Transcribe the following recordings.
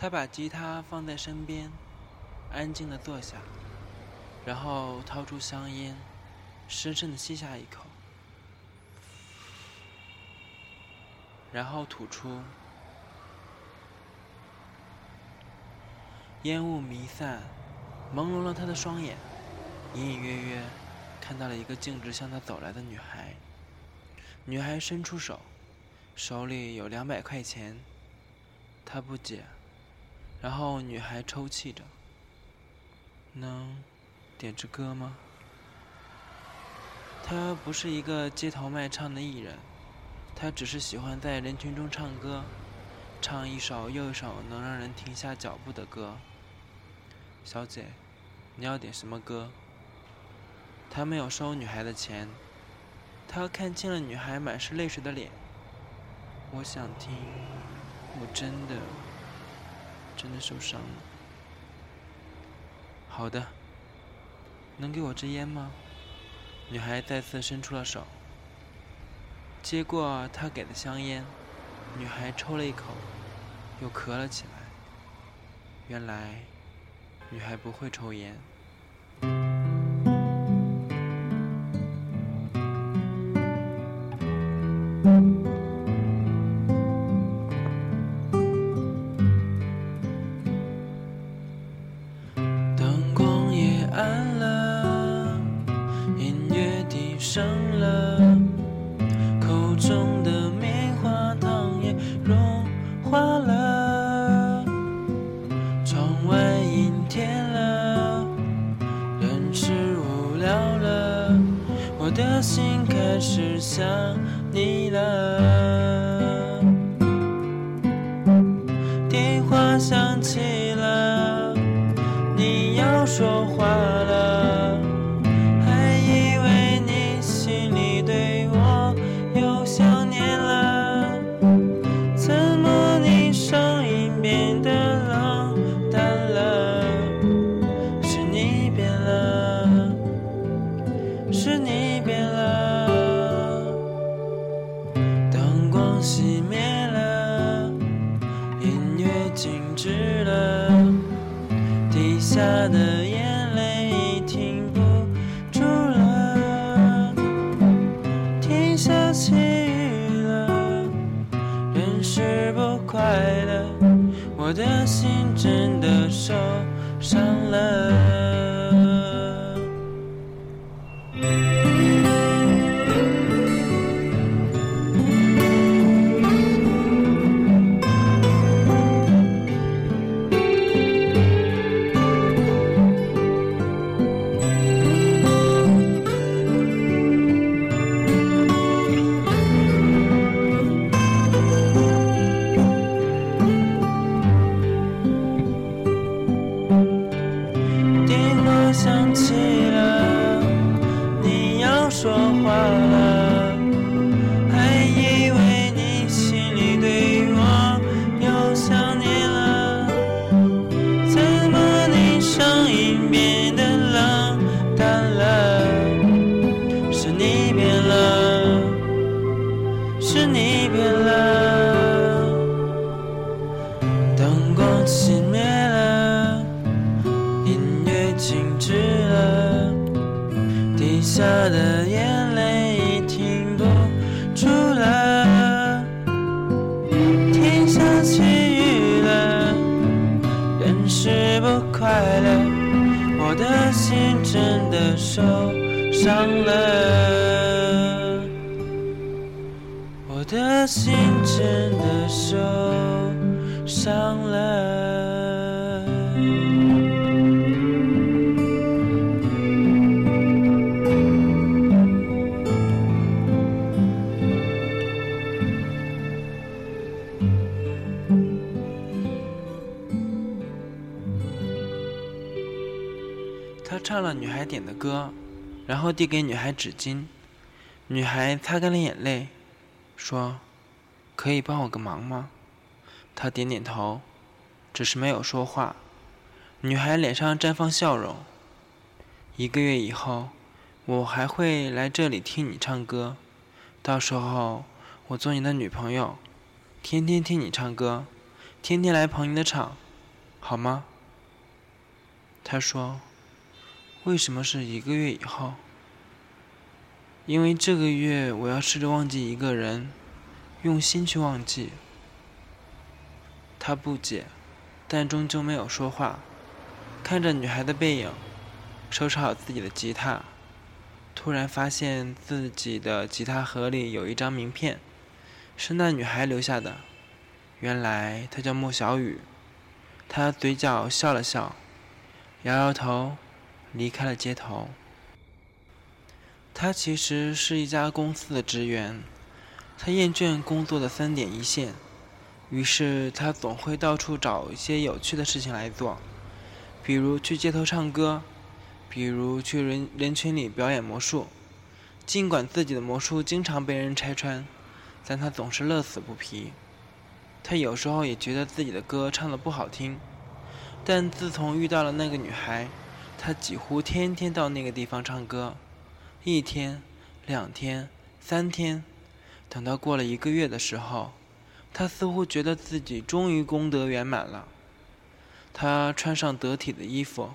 他把吉他放在身边，安静的坐下，然后掏出香烟，深深的吸下一口，然后吐出。烟雾弥散，朦胧了他的双眼，隐隐约约看到了一个径直向他走来的女孩。女孩伸出手，手里有两百块钱。他不解，然后女孩抽泣着：“能点支歌吗？”他不是一个街头卖唱的艺人，他只是喜欢在人群中唱歌，唱一首又一首能让人停下脚步的歌。小姐，你要点什么歌？他没有收女孩的钱，他看清了女孩满是泪水的脸。我想听，我真的，真的受伤了。好的，能给我支烟吗？女孩再次伸出了手，接过他给的香烟，女孩抽了一口，又咳了起来。原来。女孩不会抽烟。上了，口中的棉花糖也融化了，窗外阴。天了，人是无聊了，我的心开始想你了。心真的受伤了。唱了女孩点的歌，然后递给女孩纸巾。女孩擦干了眼泪，说：“可以帮我个忙吗？”他点点头，只是没有说话。女孩脸上绽放笑容。一个月以后，我还会来这里听你唱歌，到时候我做你的女朋友，天天听你唱歌，天天来捧你的场，好吗？”他说：“为什么是一个月以后？因为这个月我要试着忘记一个人，用心去忘记。”他不解，但终究没有说话，看着女孩的背影，收拾好自己的吉他。突然发现自己的吉他盒里有一张名片，是那女孩留下的。原来她叫莫小雨。他嘴角笑了笑，摇摇头，离开了街头。他其实是一家公司的职员，他厌倦工作的三点一线，于是他总会到处找一些有趣的事情来做，比如去街头唱歌。比如去人人群里表演魔术，尽管自己的魔术经常被人拆穿，但他总是乐此不疲。他有时候也觉得自己的歌唱得不好听，但自从遇到了那个女孩，他几乎天天到那个地方唱歌。一天、两天、三天，等到过了一个月的时候，他似乎觉得自己终于功德圆满了。他穿上得体的衣服。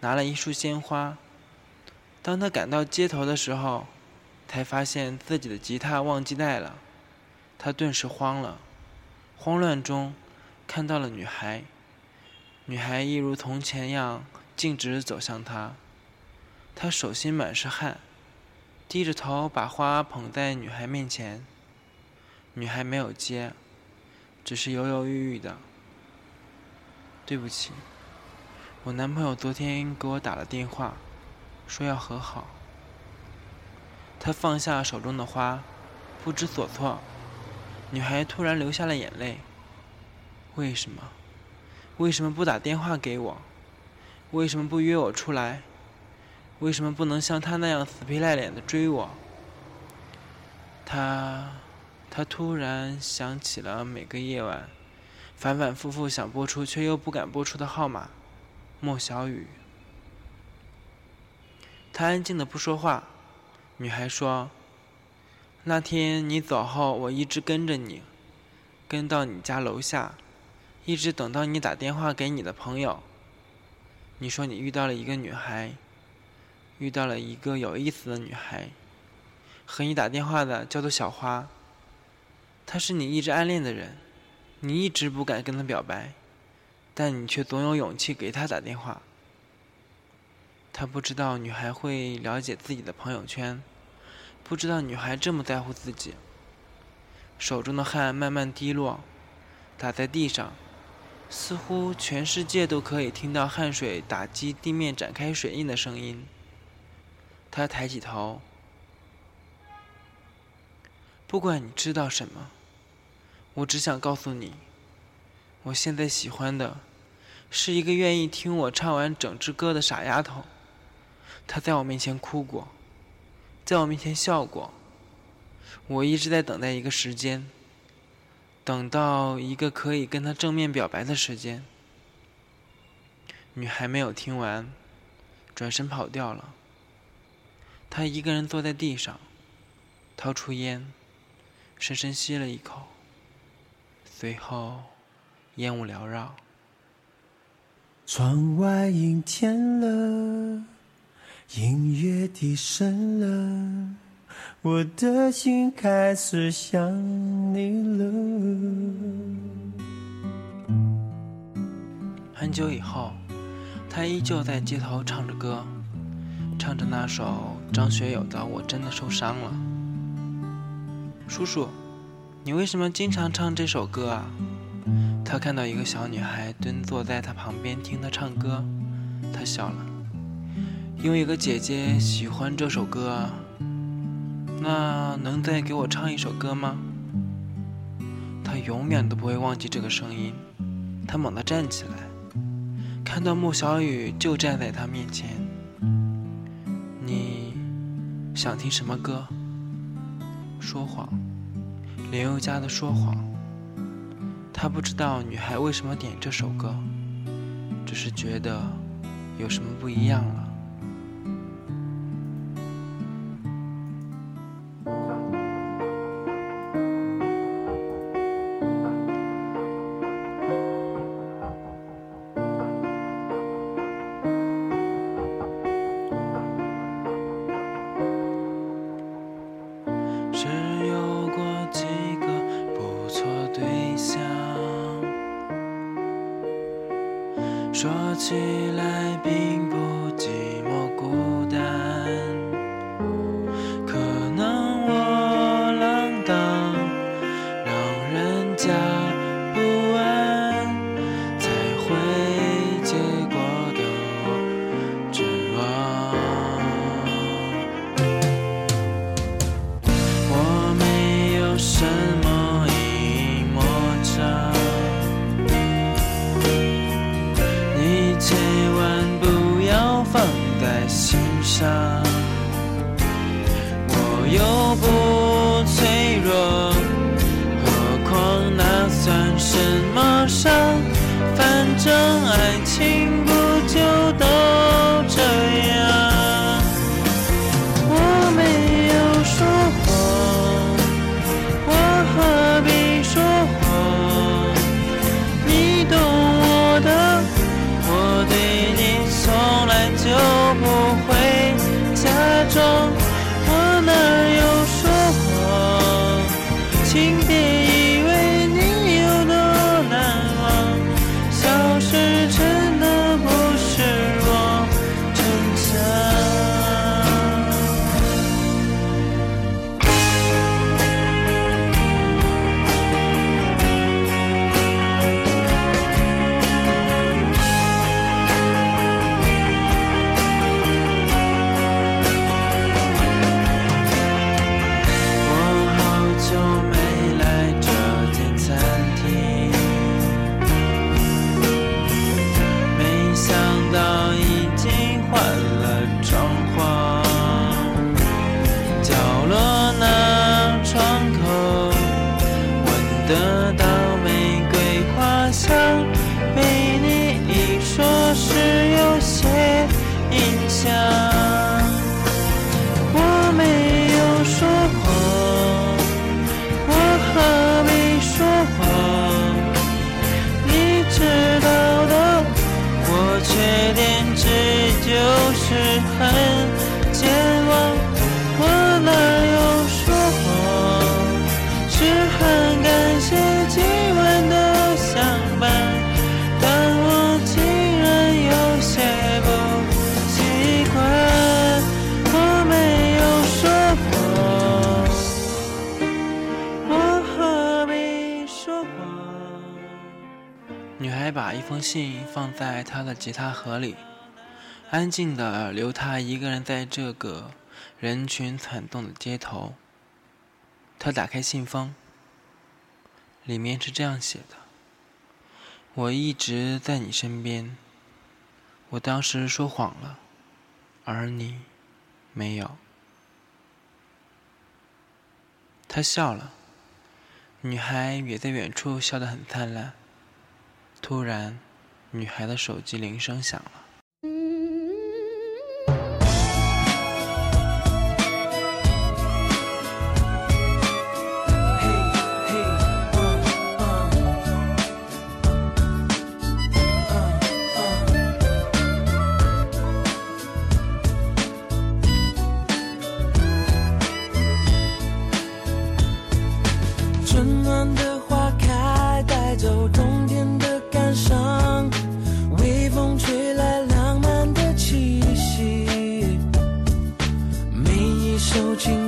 拿了一束鲜花。当他赶到街头的时候，才发现自己的吉他忘记带了。他顿时慌了，慌乱中看到了女孩。女孩一如从前样径直走向他，他手心满是汗，低着头把花捧在女孩面前。女孩没有接，只是犹犹豫豫的：“对不起。”我男朋友昨天给我打了电话，说要和好。他放下手中的花，不知所措。女孩突然流下了眼泪。为什么？为什么不打电话给我？为什么不约我出来？为什么不能像他那样死皮赖脸的追我？他，他突然想起了每个夜晚，反反复复想拨出却又不敢拨出的号码。莫小雨，他安静的不说话。女孩说：“那天你走后，我一直跟着你，跟到你家楼下，一直等到你打电话给你的朋友。你说你遇到了一个女孩，遇到了一个有意思的女孩，和你打电话的叫做小花。她是你一直暗恋的人，你一直不敢跟她表白。”但你却总有勇气给她打电话。他不知道女孩会了解自己的朋友圈，不知道女孩这么在乎自己。手中的汗慢慢滴落，打在地上，似乎全世界都可以听到汗水打击地面展开水印的声音。他抬起头，不管你知道什么，我只想告诉你，我现在喜欢的。是一个愿意听我唱完整支歌的傻丫头。她在我面前哭过，在我面前笑过。我一直在等待一个时间，等到一个可以跟她正面表白的时间。女孩没有听完，转身跑掉了。她一个人坐在地上，掏出烟，深深吸了一口，随后烟雾缭绕。窗外阴天了，音乐低声了，我的心开始想你了。很久以后，他依旧在街头唱着歌，唱着那首张学友的《我真的受伤了》。叔叔，你为什么经常唱这首歌啊？他看到一个小女孩蹲坐在他旁边听他唱歌，他笑了。因为有个姐姐喜欢这首歌，那能再给我唱一首歌吗？他永远都不会忘记这个声音。他猛地站起来，看到穆小雨就站在他面前。你想听什么歌？说谎，林宥嘉的《说谎》。他不知道女孩为什么点这首歌，只是觉得有什么不一样了。起来。就是很健忘，我哪有说谎？是很感谢今晚的相伴，但我竟然有些不习惯。我没有说谎，我何必说谎？女孩把一封信放在她的吉他盒里。安静的留他一个人在这个人群惨动的街头。他打开信封。里面是这样写的。我一直在你身边，我当时说谎了，而你没有。他笑了，女孩也在远处笑得很灿烂。突然，女孩的手机铃声响了。手紧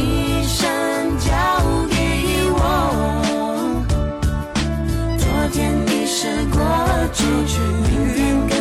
是过去，明天